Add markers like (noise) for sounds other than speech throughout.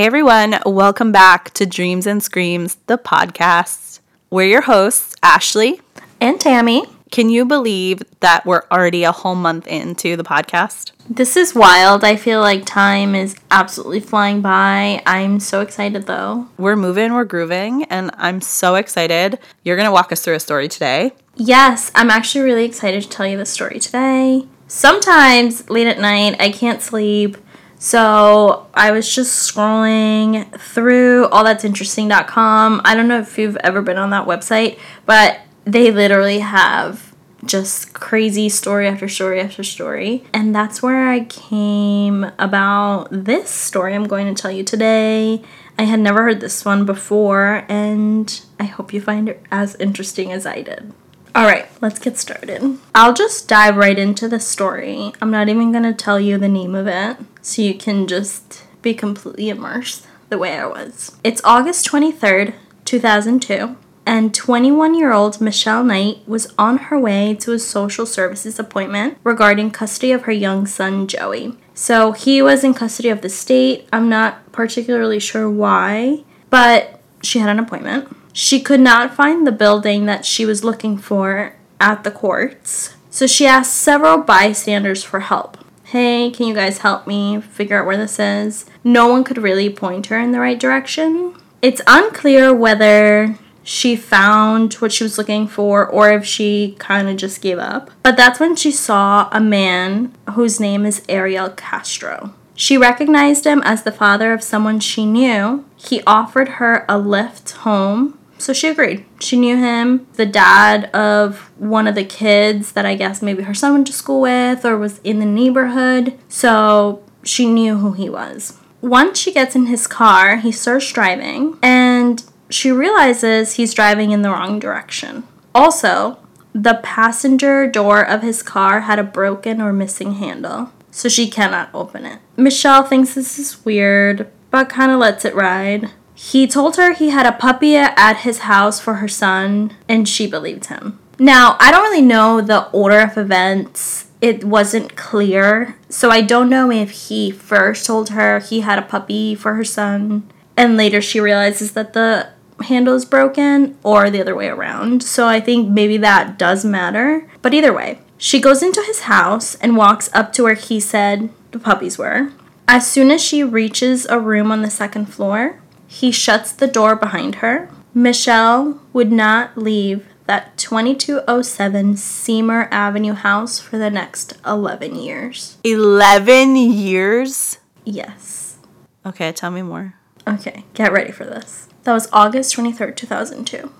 Hey everyone, welcome back to Dreams and Screams, the podcast. We're your hosts, Ashley and Tammy. Can you believe that we're already a whole month into the podcast? This is wild. I feel like time is absolutely flying by. I'm so excited though. We're moving, we're grooving, and I'm so excited. You're going to walk us through a story today. Yes, I'm actually really excited to tell you the story today. Sometimes late at night, I can't sleep. So I was just scrolling through allthat'sinteresting.com. I don't know if you've ever been on that website, but they literally have just crazy story after story after story. And that's where I came about this story I'm going to tell you today. I had never heard this one before, and I hope you find it as interesting as I did. All right, let's get started. I'll just dive right into the story. I'm not even going to tell you the name of it, so you can just be completely immersed the way I was. It's August 23rd, 2002 and 21 year old Michelle Knight was on her way to a social services appointment regarding custody of her young son Joey. So he was in custody of the state. I'm not particularly sure why, but she had an appointment. She could not find the building that she was looking for at the courts, so she asked several bystanders for help. Hey, can you guys help me figure out where this is? No one could really point her in the right direction. It's unclear whether she found what she was looking for or if she kind of just gave up. But that's when she saw a man whose name is Ariel Castro. She recognized him as the father of someone she knew. He offered her a lift home, so she agreed. She knew him, the dad of one of the kids that I guess maybe her son went to school with or was in the neighborhood, so she knew who he was. Once she gets in his car, he starts driving, and she realizes he's driving in the wrong direction. Also, the passenger door of his car had a broken or missing handle, so she cannot open it. Michelle thinks this is weird, but kind of lets it ride. He told her he had a puppy at his house for her son, and she believed him. Now, I don't really know the order of events. It wasn't clear, so I don't know if he first told her he had a puppy for her son, and later she realizes that the handle is broken or the other way around. So I think maybe that does matter. But either way, she goes into his house and walks up to where he said the puppies were. As soon as she reaches a room on the second floor, he shuts the door behind her. Michelle would not leave that 2207 Seymour Avenue house for the next 11 years. 11 years? Yes. Okay, tell me more. Okay, get ready for this. That was August 23rd, 2002.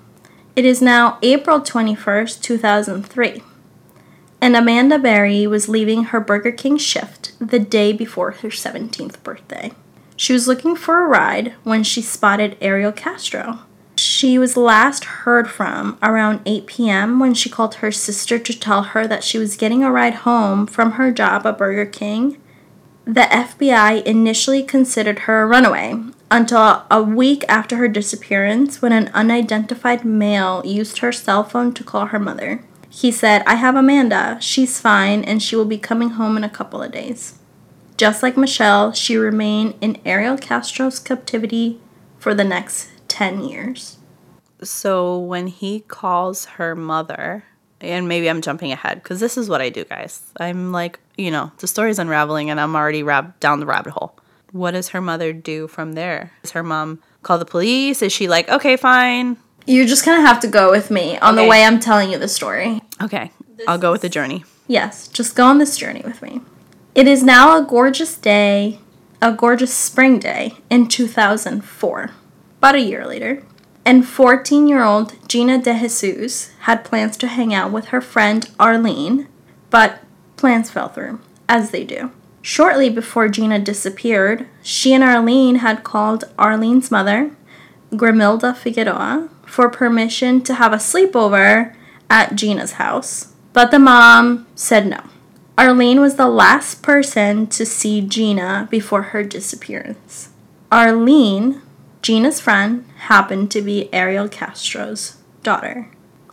It is now April 21st, 2003. And Amanda Berry was leaving her Burger King shift the day before her 17th birthday. She was looking for a ride when she spotted Ariel Castro. She was last heard from around 8 p.m. when she called her sister to tell her that she was getting a ride home from her job at Burger King. The FBI initially considered her a runaway until a week after her disappearance when an unidentified male used her cell phone to call her mother. He said, I have Amanda. She's fine and she will be coming home in a couple of days. Just like Michelle, she remained in Ariel Castro's captivity for the next 10 years. So when he calls her mother, and maybe I'm jumping ahead because this is what I do, guys. I'm like, you know, the story's unraveling and I'm already rab- down the rabbit hole what does her mother do from there? Does her mom call the police? Is she like, okay, fine? You're just gonna have to go with me on okay. the way I'm telling you the story. Okay, this I'll go with the journey. Yes, just go on this journey with me. It is now a gorgeous day, a gorgeous spring day in 2004, about a year later. And 14 year old Gina De Jesus had plans to hang out with her friend Arlene, but plans fell through, as they do. Shortly before Gina disappeared, she and Arlene had called Arlene's mother, Grimilda Figueroa, for permission to have a sleepover at Gina's house. But the mom said no. Arlene was the last person to see Gina before her disappearance. Arlene, Gina's friend, happened to be Ariel Castro's daughter.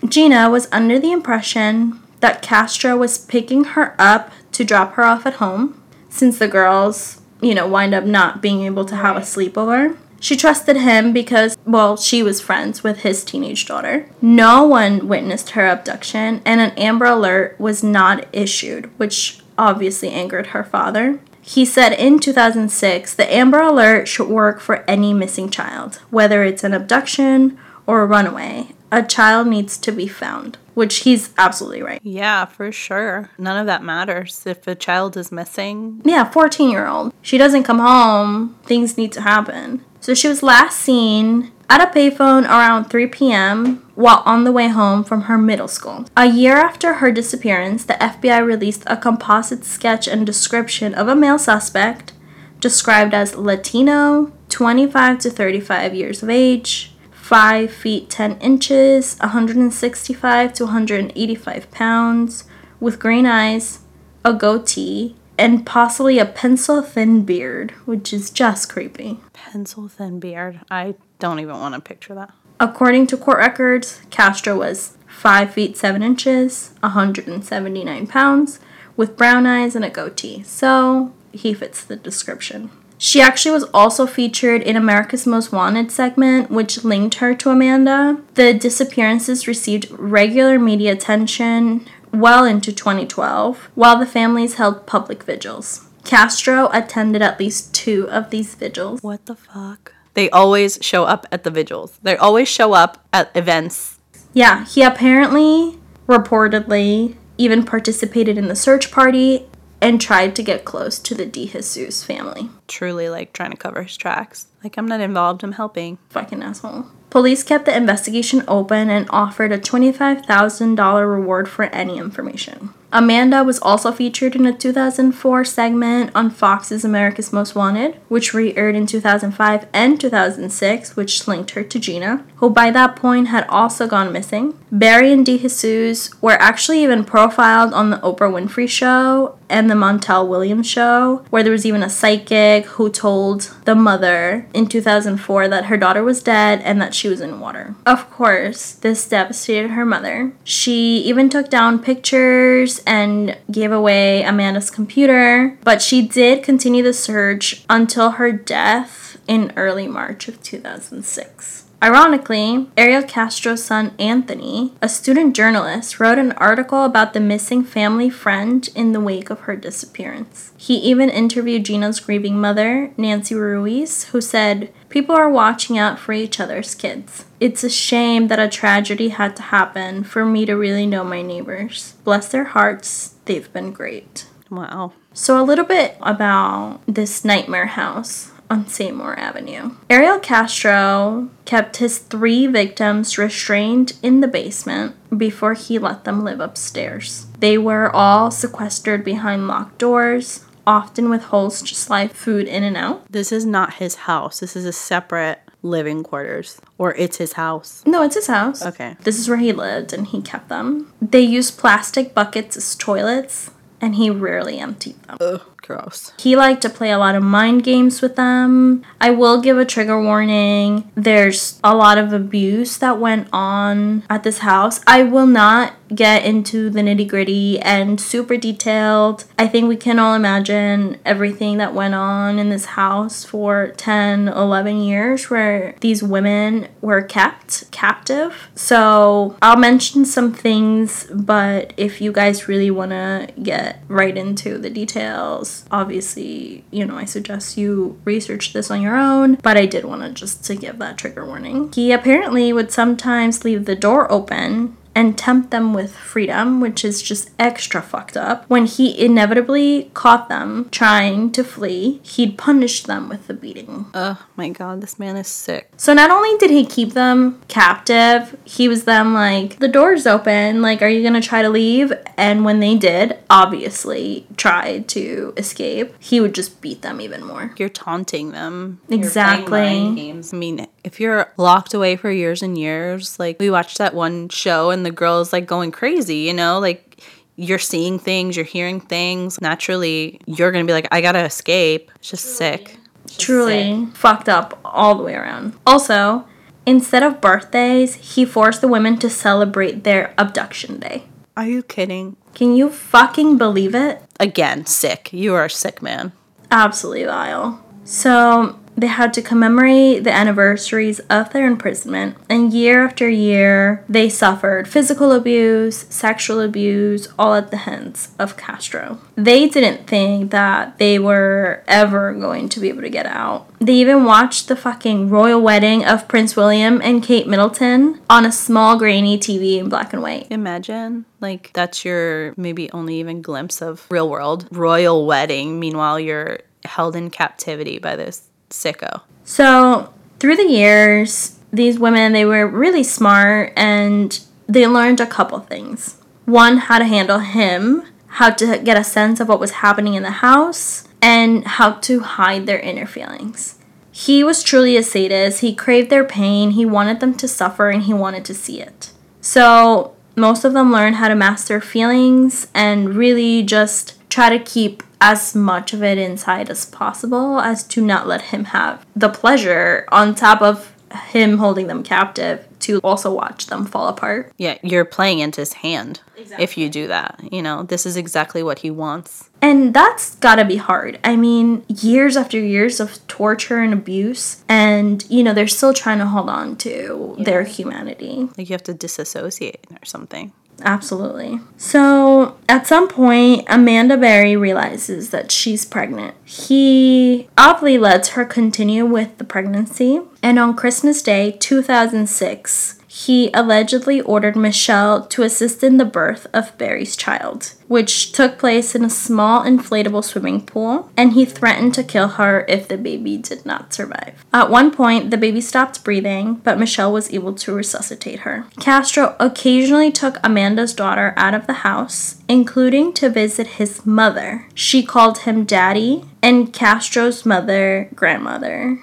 Gina was under the impression that Castro was picking her up to drop her off at home since the girls you know, wind up not being able to have a sleepover. She trusted him because, well, she was friends with his teenage daughter. No one witnessed her abduction, and an Amber Alert was not issued, which obviously angered her father. He said in 2006 the Amber Alert should work for any missing child, whether it's an abduction or a runaway. A child needs to be found, which he's absolutely right. Yeah, for sure. None of that matters. If a child is missing, Yeah, 14 year old. She doesn't come home, things need to happen. So she was last seen at a payphone around 3 p.m. while on the way home from her middle school. A year after her disappearance, the FBI released a composite sketch and description of a male suspect described as Latino, 25 to 35 years of age, 5 feet 10 inches, 165 to 185 pounds, with green eyes, a goatee, and possibly a pencil thin beard, which is just creepy. pencil thin beard. I don't even want to picture that. According to court records, Castro was 5 feet 7 inches, 179 pounds, with brown eyes and a goatee, so he fits the description. She actually was also featured in America's Most Wanted segment, which linked her to Amanda. The disappearances received regular media attention well into 2012, while the families held public vigils. Castro attended at least two of these vigils. What the fuck? They always show up at the vigils. They always show up at events. Yeah, he apparently, reportedly, even participated in the search party and tried to get close to the De Jesus family. Truly like trying to cover his tracks. Like I'm not involved, I'm helping. Fucking asshole. Police kept the investigation open and offered a $25,000 reward for any information. Amanda was also featured in a 2004 segment on Fox's America's Most Wanted, which re aired in 2005 and 2006, which linked her to Gina, who by that point had also gone missing. Berry and De Jesus were actually even profiled on the Oprah Winfrey Show and the Montel Williams Show, where there was even a psychic who told the mother in 2004 that her daughter was dead and that she was in water. Of course, this devastated her mother. She even took down pictures and gave away Amanda's computer, but she did continue the search until her death in early March of 2006. Ironically, Ariel Castro's son Anthony, a student journalist, wrote an article about the missing family friend in the wake of her disappearance. He even interviewed Gina's grieving mother, Nancy Ruiz, who said, People are watching out for each other's kids. It's a shame that a tragedy had to happen for me to really know my neighbors. Bless their hearts, they've been great. Wow. So, a little bit about this nightmare house on Seymour Avenue. Ariel Castro kept his three victims restrained in the basement before he let them live upstairs. They were all sequestered behind locked doors, often with holes to slide food in and out. This is not his house. This is a separate living quarters. Or it's his house. No, it's his house. Okay. This is where he lived and he kept them. They used plastic buckets as toilets and he rarely emptied them. Ugh, gross. He liked to play a lot of mind games with them. I will give a trigger warning. There's a lot of abuse that went on at this house. I will not get into the nitty gritty and super detailed. I think we can all imagine everything that went on in this house for 10, 11 years where these women were kept captive. So I'll mention some things, but if you guys really want to get right into the details, obviously, you know, I suggest you research this on your own, but I did want to just to give that trigger warning. He apparently would sometimes leave the door open and tempt them with freedom, which is just extra fucked up. When he inevitably caught them trying to flee, he'd punish them with a beating. Oh my god, this man is sick. So not only did he keep them captive, he was then like, the door's open, like, are you gonna try to leave? And when they did, obviously tried to escape, he would just beat them even more. You're taunting them. Exactly. You're playing mind games. I mean, if you're locked away for years and years, like we watched that one show and the girl is like going crazy, you know, like you're seeing things, you're hearing things. Naturally, you're gonna be like, I gotta escape. It's just sick. Just Truly sick. fucked up all the way around. Also, instead of birthdays, he forced the women to celebrate their abduction day. Are you kidding? Can you fucking believe it? Again, sick. You are a sick man. Absolutely vile. So they had to commemorate the anniversaries of their imprisonment, and year after year, they suffered physical abuse, sexual abuse, all at the hands of Castro. They didn't think that they were ever going to be able to get out. They even watched the fucking royal wedding of Prince William and Kate Middleton on a small grainy TV in black and white. Imagine, like, that's your maybe only even glimpse of real world royal wedding. Meanwhile, you're held in captivity by this sicko. So, through the years, these women, they were really smart and they learned a couple things. One, how to handle him, how to get a sense of what was happening in the house, and how to hide their inner feelings. He was truly a sadist. He craved their pain, he wanted them to suffer, and he wanted to see it. So, most of them learned how to master feelings and really just try to keep as much of it inside as possible as to not let him have the pleasure on top of him holding them captive to also watch them fall apart. Yeah, you're playing into his hand exactly. if you do that. You know, this is exactly what he wants. And that's gotta be hard. I mean, years after years of torture and abuse, and you know, they're still trying to hold on to yeah. their humanity. Like you have to disassociate or something. Absolutely. So at some point, Amanda Berry realizes that she's pregnant. He oddly lets her continue with the pregnancy, and on Christmas Day 2006, he allegedly ordered Michelle to assist in the birth of Berry's child, which took place in a small inflatable swimming pool, and he threatened to kill her if the baby did not survive. At one point, the baby stopped breathing, but Michelle was able to resuscitate her. Castro occasionally took Amanda's daughter out of the house, including to visit his mother. She called him daddy, and Castro's mother, grandmother.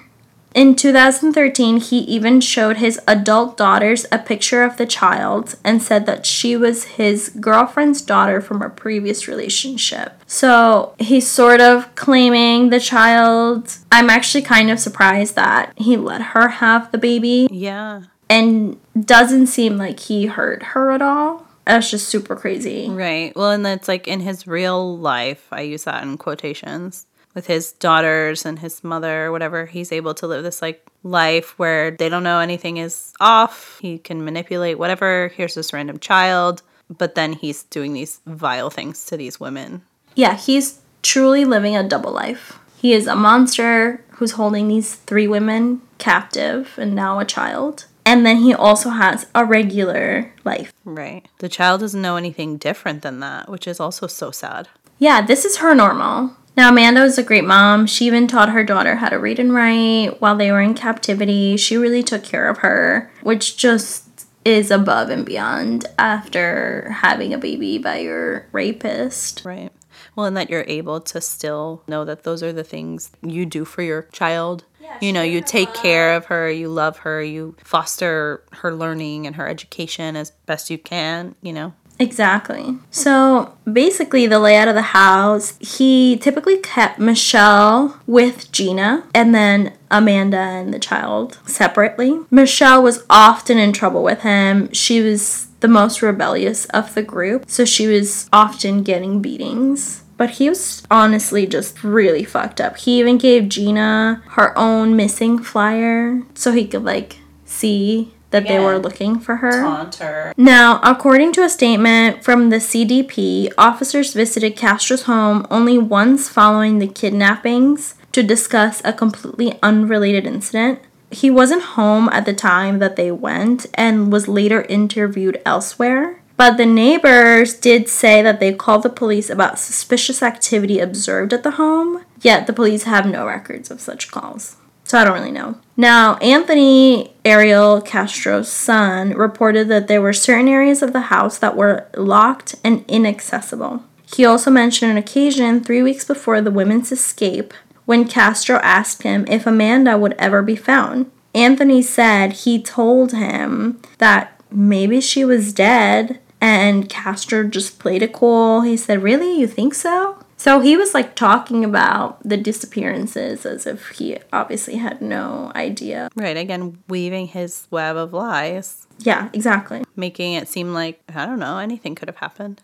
In 2013, he even showed his adult daughters a picture of the child and said that she was his girlfriend's daughter from a previous relationship. So he's sort of claiming the child. I'm actually kind of surprised that he let her have the baby. Yeah. And doesn't seem like he hurt her at all. That's just super crazy. Right. Well, and that's like in his real life, I use that in quotations with his daughters and his mother or whatever he's able to live this like life where they don't know anything is off. He can manipulate whatever. Here's this random child. But then he's doing these vile things to these women. Yeah he's truly living a double life. He is a monster who's holding these three women captive and now a child. And then he also has a regular life. Right. The child doesn't know anything different than that which is also so sad. Yeah this is her normal now, Amanda was a great mom. She even taught her daughter how to read and write while they were in captivity. She really took care of her, which just is above and beyond after having a baby by your rapist. Right. Well, and that you're able to still know that those are the things you do for your child. Yeah, you know, you take care of her, you love her, you foster her learning and her education as best you can, you know. Exactly. So basically, the layout of the house, he typically kept Michelle with Gina and then Amanda and the child separately. Michelle was often in trouble with him. She was the most rebellious of the group, so she was often getting beatings. But he was honestly just really fucked up. He even gave Gina her own missing flyer so he could like see that they were looking for her. Taunt her. Now, according to a statement from the CDP, officers visited Castro's home only once following the kidnappings to discuss a completely unrelated incident. He wasn't home at the time that they went and was later interviewed elsewhere. But the neighbors did say that they called the police about suspicious activity observed at the home, yet the police have no records of such calls. So I don't really know. Now, Anthony Ariel Castro's son reported that there were certain areas of the house that were locked and inaccessible. He also mentioned an occasion three weeks before the women's escape when Castro asked him if Amanda would ever be found. Anthony said he told him that maybe she was dead, and Castro just played it cool. He said, Really? You think so? So he was like talking about the disappearances as if he obviously had no idea. Right, again, weaving his web of lies. Yeah, exactly. Making it seem like, I don't know, anything could have happened.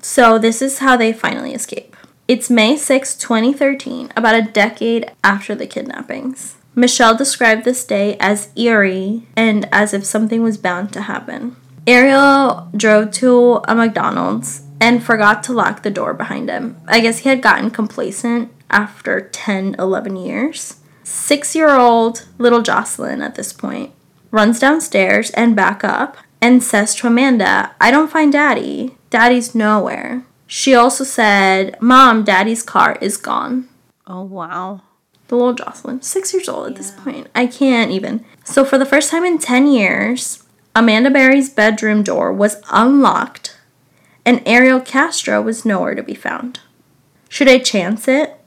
So this is how they finally escape. It's May 6, 2013, about a decade after the kidnappings. Michelle described this day as eerie and as if something was bound to happen. Ariel drove to a McDonald's and forgot to lock the door behind him. I guess he had gotten complacent after 10, 11 years. Six year old little Jocelyn at this point runs downstairs and back up and says to Amanda, I don't find daddy. Daddy's nowhere. She also said, Mom, daddy's car is gone. Oh, wow. The little Jocelyn, six years old at this point. I can't even. So, for the first time in 10 years, Amanda Berry's bedroom door was unlocked and Ariel Castro was nowhere to be found. Should I chance it?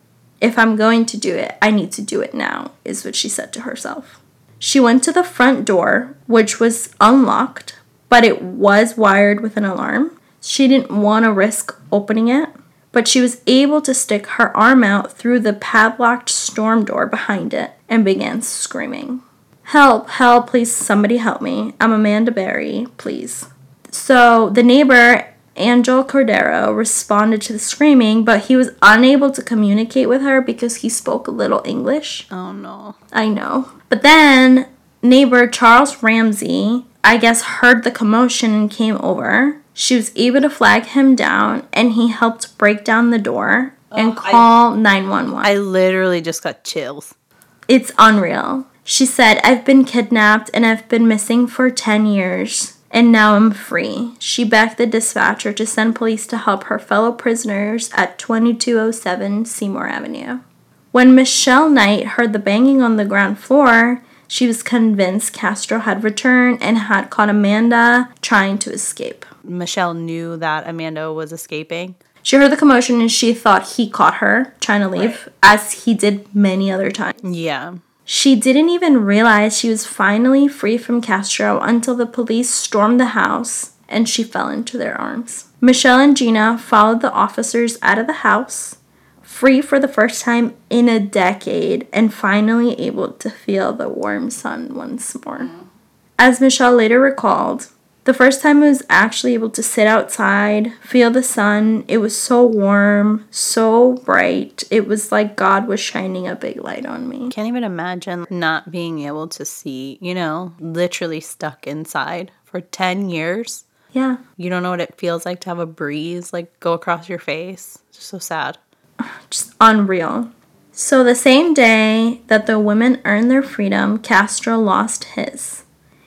If I'm going to do it, I need to do it now, is what she said to herself. She went to the front door, which was unlocked, but it was wired with an alarm. She didn't want to risk opening it, but she was able to stick her arm out through the padlocked storm door behind it and began screaming. Help, help, please, somebody help me. I'm Amanda Berry, please. So the neighbor, Angel Cordero, responded to the screaming, but he was unable to communicate with her because he spoke a little English. Oh, no. I know. But then neighbor Charles Ramsey, I guess, heard the commotion and came over. She was able to flag him down and he helped break down the door oh, and Oh, I- call 911. I literally just got chills. It's unreal. She said, I've been kidnapped and I've been missing for 10 years, and now I'm free. She begged the dispatcher to send police to help her fellow prisoners at 2207 Seymour Avenue. When Michelle Knight heard the banging on the ground floor, she was convinced Castro had returned and had caught Amanda trying to escape. Michelle knew that Amanda was escaping. She heard the commotion and she thought he caught her trying to leave, as he did many other times. Yeah. She didn't even realize she was finally free from Castro until the police stormed the house and she fell into their arms. Michelle and Gina followed the officers out of the house, free for the first time in a decade and finally able to feel the warm sun once more. As Michelle later recalled, the first time I was actually able to sit outside, feel the sun. It was so warm, so bright. It was like God was shining a big light on me. Can't even imagine not being able to see, you know, literally stuck inside for 10 years. Yeah. You don't know what it feels like to have a breeze like go across your face. It's just so sad. (sighs) just unreal. So, the same day that the women earned their freedom, Castro lost his.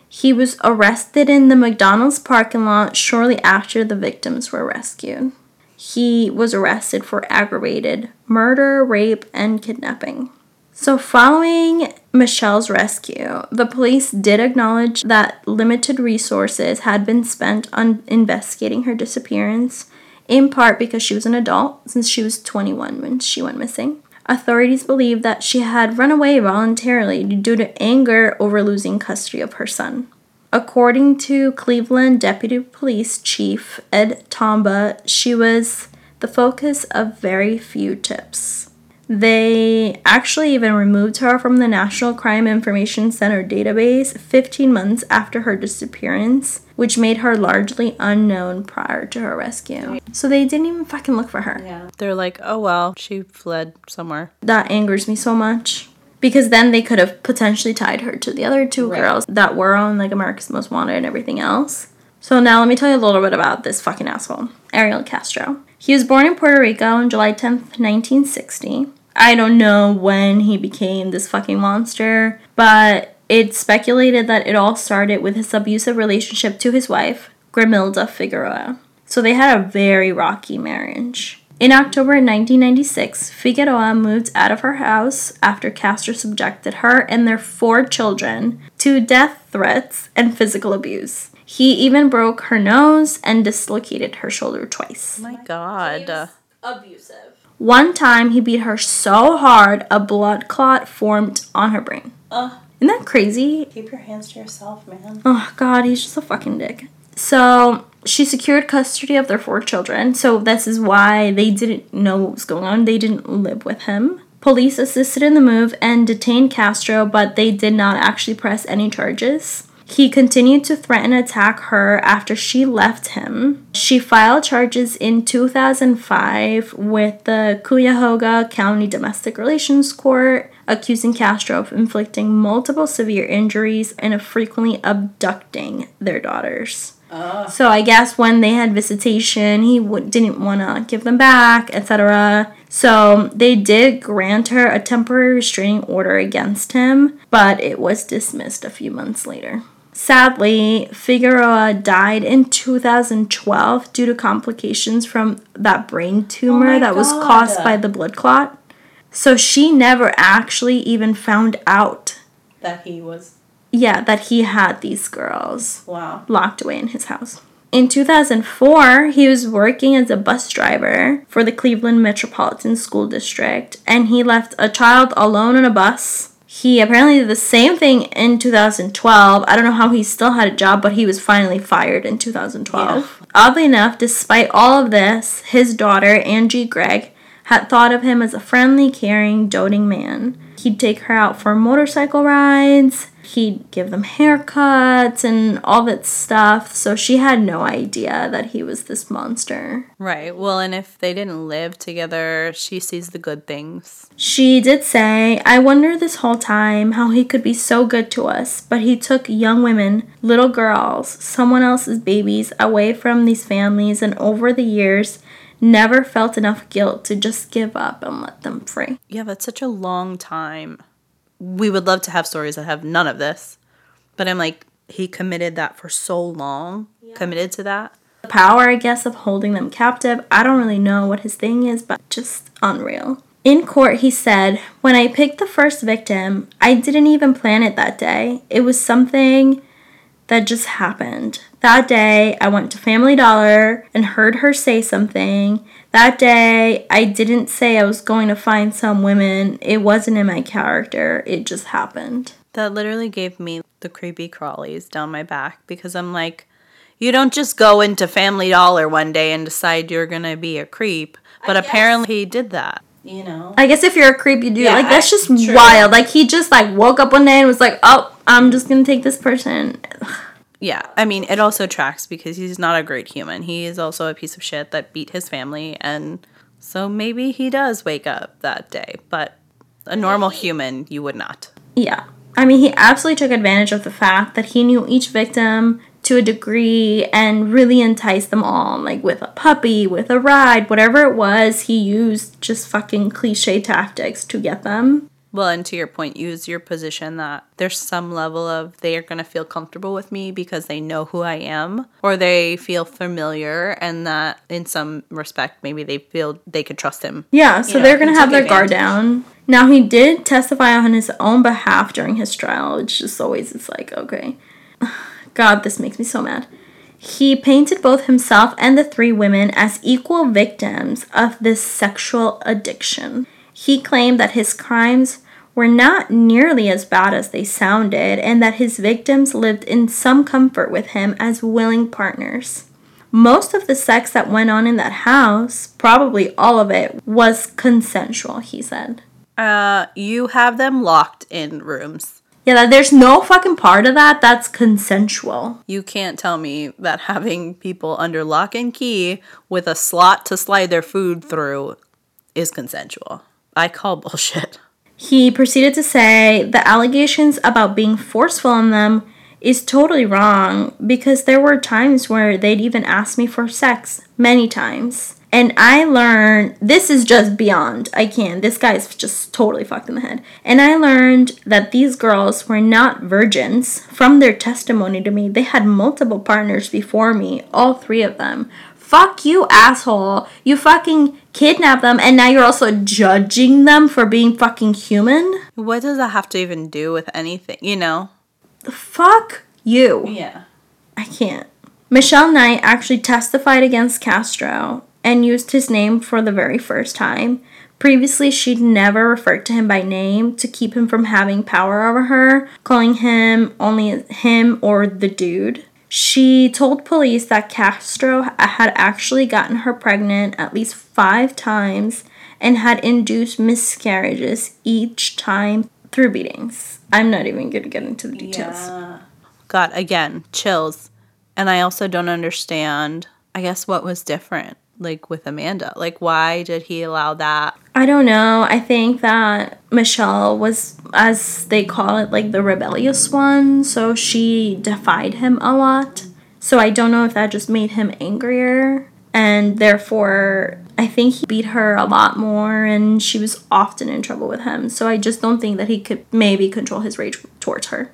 He was arrested in the McDonald's parking lot shortly after the victims were rescued. He was arrested for aggravated murder, rape, and kidnapping. So, following Michelle's rescue, the police did acknowledge that limited resources had been spent on investigating her disappearance, in part because she was an adult, since she was 21 when she went missing. Authorities believe that she had run away voluntarily due to anger over losing custody of her son. According to Cleveland Deputy Police Chief Ed Tomba, she was the focus of very few tips. They actually even removed her from the National Crime Information Center database 15 months after her disappearance, which made her largely unknown prior to her rescue. So they didn't even fucking look for her. Yeah. They're like, oh well, she fled somewhere. That angers me so much. Because then they could have potentially tied her to the other two Right. girls that were on like America's Most Wanted and everything else. So now let me tell you a little bit about this fucking asshole, Ariel Castro. He was born in Puerto Rico on July 10th, 1960. I don't know when he became this fucking monster, but it's speculated that it all started with his abusive relationship to his wife, Grimilda Figueroa. So they had a very rocky marriage. In October 1996, Figueroa moved out of her house after Castro subjected her and their four children to death threats and physical abuse. He even broke her nose and dislocated her shoulder twice. my god. Abusive. One time, he beat her so hard a blood clot formed on her brain. Uh, Isn't that crazy? keep your hands to yourself, man. Oh god, he's just a fucking dick. So she secured custody of their four children. So this is why they didn't know what was going on. They didn't live with him. Police assisted in the move and detained Castro, but they did not actually press any charges. He continued to threaten to attack her after she left him. She filed charges in 2005 with the Cuyahoga County Domestic Relations Court, accusing Castro of inflicting multiple severe injuries and of frequently abducting their daughters. Ah. So I guess when they had visitation, he w- didn't want to give them back, etc. So they did grant her a temporary restraining order against him, but it was dismissed a few months later. Sadly, Figueroa died in 2012 due to complications from that brain oh tumor my that was caused by the blood clot. So she never actually even found out, That he was. yeah, that he had these girls Wow. locked away in his house. In 2004, he was working as a bus driver for the Cleveland Metropolitan School District and he left a child alone on a bus. He apparently did the same thing in 2012. I don't know how he still had a job, but he was finally fired in 2012. Oddly enough, despite all of this, his daughter, Angie Gregg, had thought of him as a friendly, caring, doting man. He'd take her out for motorcycle rides, he'd give them haircuts and all that stuff. So she had no idea that he was this monster. Right. Well, and if they didn't live together, she sees the good things. She did say, I wonder this whole time how he could be so good to us, but he took young women, little girls, someone else's babies away from these families, and over the years, never felt enough guilt to just give up and let them free. Yeah, that's such a long time. We would love to have stories that have none of this. But I'm like, he committed that for so long, committed to that. The power, I guess, of holding them captive, I don't really know what his thing is, but just unreal. In court, he said, When I picked the first victim, I didn't even plan it that day. It was something that just happened. That day, I went to Family Dollar and heard her say something. That day, I didn't say I was going to find some women. It wasn't in my character. It just happened. That literally gave me the creepy crawlies down my back because I'm like, you don't just go into Family Dollar one day and decide you're going to be a creep. But apparently he did that. You know? I guess if you're a creep, you do. Yeah, like that's just true. wild. Like he just like woke up one day and was like, "Oh, I'm just gonna take this person." Yeah, I mean, it also tracks because he's not a great human. He is also a piece of shit that beat his family, and so maybe he does wake up that day, but a normal human, you would not. Yeah, I mean, he absolutely took advantage of the fact that he knew each victim to a degree and really enticed them all, like with a puppy, with a ride, whatever it was. He used just fucking cliche tactics to get them. Well, and to your point, use your position that there's some level of they are going to feel comfortable with me because they know who I am, or they feel familiar, and that in some respect, maybe they feel they could trust him. Yeah, so they're gonna have took their guard down. Now he did testify on his own behalf during his trial, which just always it's like, okay. (sighs) God, this makes me so mad. He painted both himself and the three women as equal victims of this sexual addiction. He claimed that his crimes were not nearly as bad as they sounded and that his victims lived in some comfort with him as willing partners. Most of the sex that went on in that house, probably all of it, was consensual, he said. Uh, you have them locked in rooms. Yeah, there's no fucking part of that that's consensual. You can't tell me that having people under lock and key with a slot to slide their food through is consensual. I call bullshit. He proceeded to say the allegations about being forceful on them is totally wrong because there were times where they'd even ask me for sex, many times. And I learned this is just beyond. I can't. This guy's just totally fucked in the head. And I learned that these girls were not virgins from their testimony to me. They had multiple partners before me, all three of them. Fuck you, asshole. You fucking kidnapped them, and now you're also judging them for being fucking human? What does that have to even do with anything, you know? Fuck you. Yeah. I can't. Michelle Knight actually testified against Castro and used his name for the very first time. Previously, she'd never referred to him by name to keep him from having power over her, calling him only him or the dude. She told police that Castro had actually gotten her pregnant at least five times and had induced miscarriages each time through beatings. I'm not even gonna get into the details. got again chills. And I also don't understand, I guess, what was different like with Amanda. Like, why did he allow that? I don't know. I think that Michelle was, as they call it, like the rebellious one. So she defied him a lot. So I don't know if that just made him angrier. And therefore, I think he beat her a lot more and she was often in trouble with him. So I just don't think that he could maybe control his rage towards her.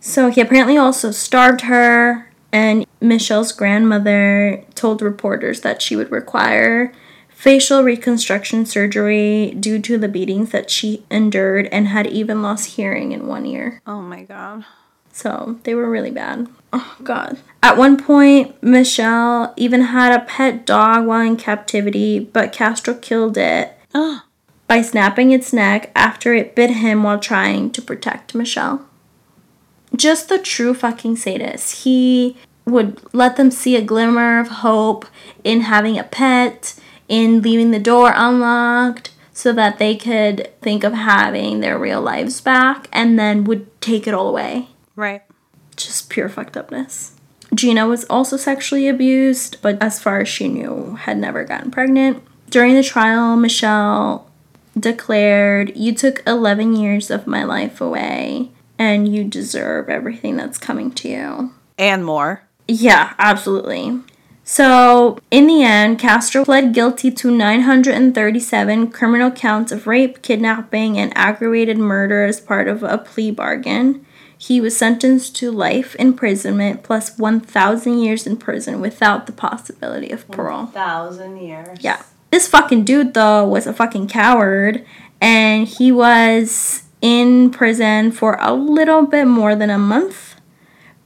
So he apparently also starved her and Michelle's grandmother told reporters that she would require facial reconstruction surgery due to the beatings that she endured and had even lost hearing in one ear. Oh my god. So they were really bad. Oh god. At one point, Michelle even had a pet dog while in captivity, but Castro killed it Oh, by snapping its neck after it bit him while trying to protect Michelle. Just the true fucking sadist. He would let them see a glimmer of hope in having a pet, in leaving the door unlocked so that they could think of having their real lives back and then would take it all away. right. Just pure fucked upness. Gina was also sexually abused, but as far as she knew, had never gotten pregnant. During the trial, Michelle declared, You took 11 years of my life away, and you deserve everything that's coming to you. And more. Yeah, absolutely. So, in the end, Castro pled guilty to 937 criminal counts of rape, kidnapping, and aggravated murder as part of a plea bargain. He was sentenced to life imprisonment plus 1,000 years in prison without the possibility of parole. Thousand years. Yeah. This fucking dude, though, was a fucking coward, and he was in prison for a little bit more than a month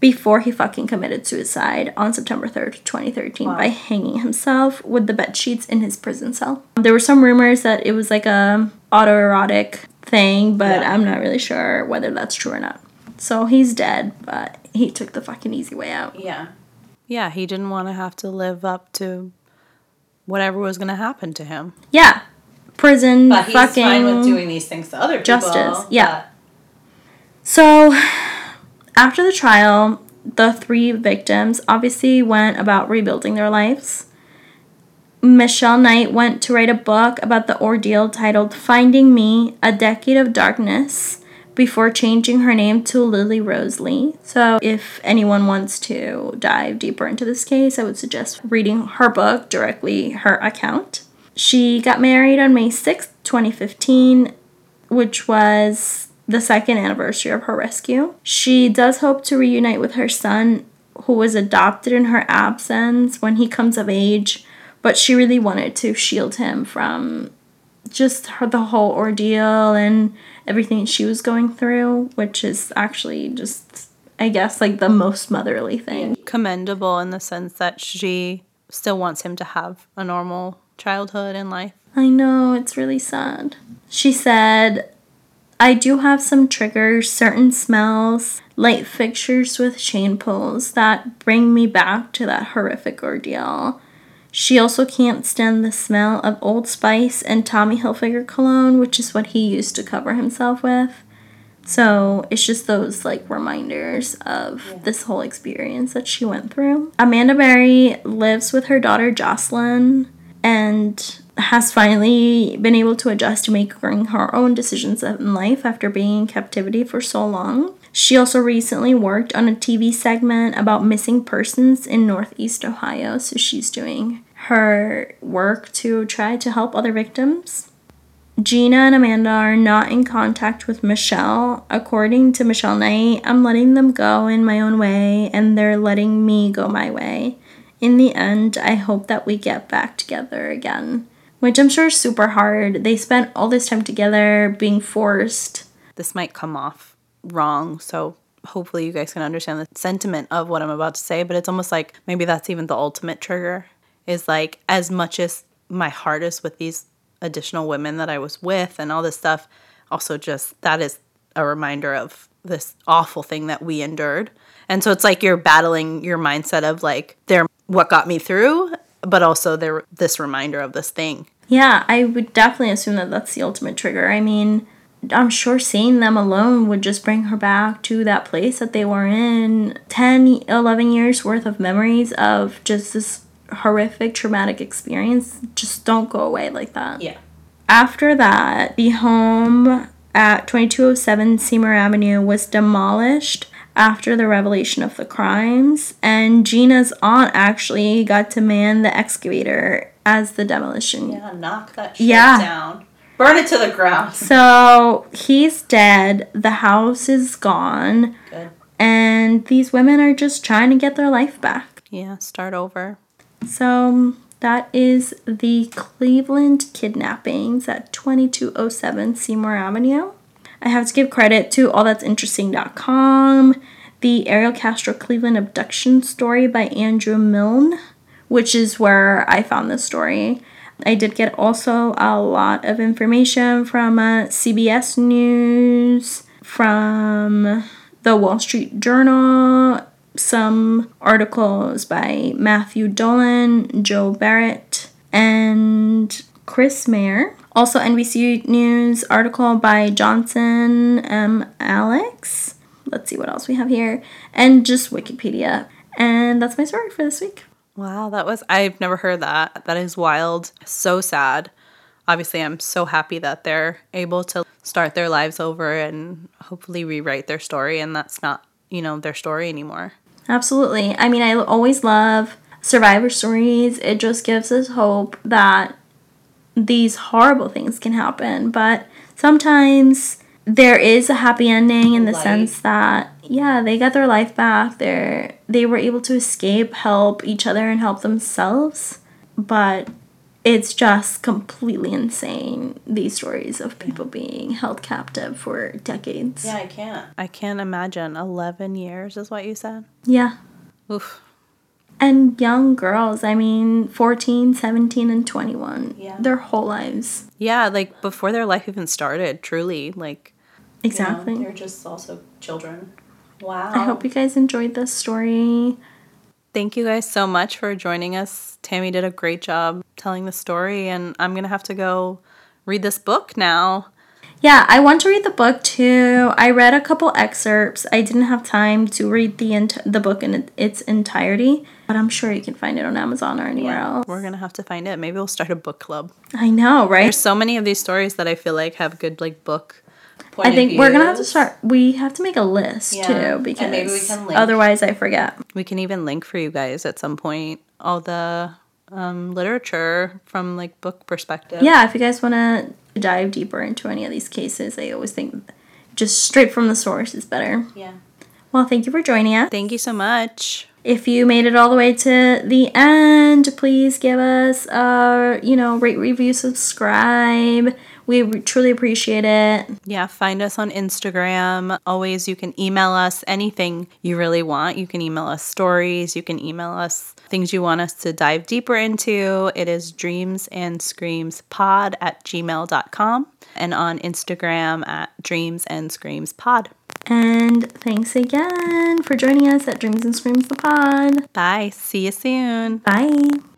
before he fucking committed suicide on September 3rd, 2013, Wow. by hanging himself with the bed sheets in his prison cell. There were some rumors that it was like a autoerotic thing, but Yeah. I'm not really sure whether that's true or not. So he's dead, but he took the fucking easy way out. Yeah. Yeah, he didn't want to have to live up to whatever was going to happen to him. Yeah. Prison, But he's fucking. fine with doing these things to other people. Justice, yeah. So, after the trial, the three victims obviously went about rebuilding their lives. Michelle Knight went to write a book about the ordeal titled Finding Me A Decade of Darkness before changing her name to Lily Rose Lee. So, if anyone wants to dive deeper into this case, I would suggest reading her book directly, her account. She got married on May 6th, 2015, which was the second anniversary of her rescue. She does hope to reunite with her son, who was adopted in her absence when he comes of age, but she really wanted to shield him from just her, the whole ordeal and everything she was going through, which is actually just, I guess, like the most motherly thing. Commendable in the sense that she still wants him to have a normal childhood and life. I know, it's really sad. She said, I do have some triggers, certain smells, light fixtures with chain pulls that bring me back to that horrific ordeal. She also can't stand the smell of Old Spice and Tommy Hilfiger cologne, which is what he used to cover himself with. So it's just those like reminders of this whole experience that she went through. Amanda Berry lives with her daughter Jocelyn and has finally been able to adjust to making her own decisions in life after being in captivity for so long. She also recently worked on a TV segment about missing persons in Northeast Ohio, so she's doing her work to try to help other victims. Gina and Amanda are not in contact with Michelle. According to Michelle Knight, I'm letting them go in my own way and they're letting me go my way. In the end, I hope that we get back together again, which I'm sure is super hard. They spent all this time together being forced. This might come off wrong, so hopefully you guys can understand the sentiment of what I'm about to say, but it's almost like maybe that's even the ultimate trigger is like as much as my heart is with these additional women that I was with and all this stuff, also just that is a reminder of this awful thing that we endured. And so it's like you're battling your mindset of like they're what got me through, but also they're this reminder of this thing. Yeah, I would definitely assume that that's the ultimate trigger. I mean, I'm sure seeing them alone would just bring her back to that place that they were in. 10, 11 years worth of memories of just this horrific, traumatic experience just don't go away like that. Yeah. After that, the home at 2207 Seymour Avenue was demolished after the revelation of the crimes, and Gina's aunt actually got to man the excavator as the demolition. Yeah, knock that shit Yeah. down. Burn it to the ground. So he's dead, the house is gone, Good. and these women are just trying to get their life back. Yeah, start over. So that is the Cleveland kidnappings at 2207 Seymour Avenue. I have to give credit to allthat'sinteresting.com, the Ariel Castro Cleveland abduction story by Andrew Milne, which is where I found this story. I did get also a lot of information from uh, CBS News, from the Wall Street Journal, some articles by Matthew Dolan, Joe Barrett, and Chris Mayer. Also, NBC News article by Johnson M. Alex. Let's see what else we have here. And just Wikipedia. And that's my story for this week. Wow, that was I've never heard that. That is wild. So sad. Obviously, I'm so happy that they're able to start their lives over and hopefully rewrite their story and that's not, you know, their story anymore. Absolutely. I mean, I always love survivor stories. It just gives us hope that these horrible things can happen, but sometimes there is a happy ending in the Light. sense that yeah, they got their life back. They they were able to escape, help each other and help themselves. But it's just completely insane these stories of people being held captive for decades. Yeah, I can't. I can't imagine 11 years is what you said. Yeah. Oof. And young girls i mean 14 17 and 21 Yeah. their whole lives Yeah, like before their life even started, truly. Like, you know, exactly they're just also children. Wow. i hope you guys enjoyed this story Thank you guys so much for joining us. Tammy did a great job telling the story, and I'm going to have to go read this book now. yeah i want to read the book too i read a couple excerpts i didn't have time to read the ent- the book in its entirety but i'm sure you can find it on amazon or anywhere else We're going to have to find it. Maybe we'll start a book club. i know right There's so many of these stories that I feel like have good, like, book point I think we're gonna have to start. We have to make a list Yeah, too because maybe we can link. otherwise I forget. We can even link for you guys at some point all the um, literature from, like, book perspective. Yeah, if you guys want to dive deeper into any of these cases, I always think just straight from the source is better. Yeah. Well, thank you for joining us. Thank you so much. If you made it all the way to the end, please give us a, you know, rate, review, subscribe. We truly appreciate it. Yeah, find us on Instagram. Always, you can email us anything you really want. You can email us stories. You can email us things you want us to dive deeper into. It is dreams and screams pod at gmail.com and on Instagram at dreams and screams pod. And thanks again for joining us at Dreams and Screams the Pod. Bye. See you soon. Bye.